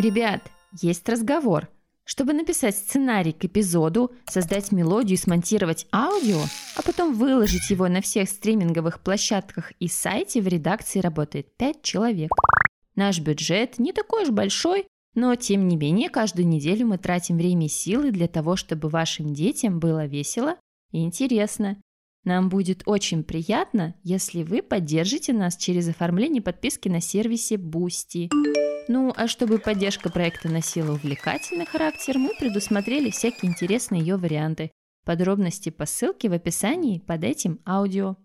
Ребят, есть разговор. Чтобы написать сценарий к эпизоду, создать мелодию и смонтировать аудио, а потом выложить его на всех стриминговых площадках и сайте, в редакции работает 5 человек. Наш бюджет не такой уж большой, но тем не менее каждую неделю мы тратим время и силы для того, чтобы вашим детям было весело и интересно. Нам будет очень приятно, если вы поддержите нас через оформление подписки на сервисе Boosty. Ну, а чтобы поддержка проекта носила увлекательный характер, мы предусмотрели всякие интересные ее варианты. Подробности по ссылке в описании под этим аудио.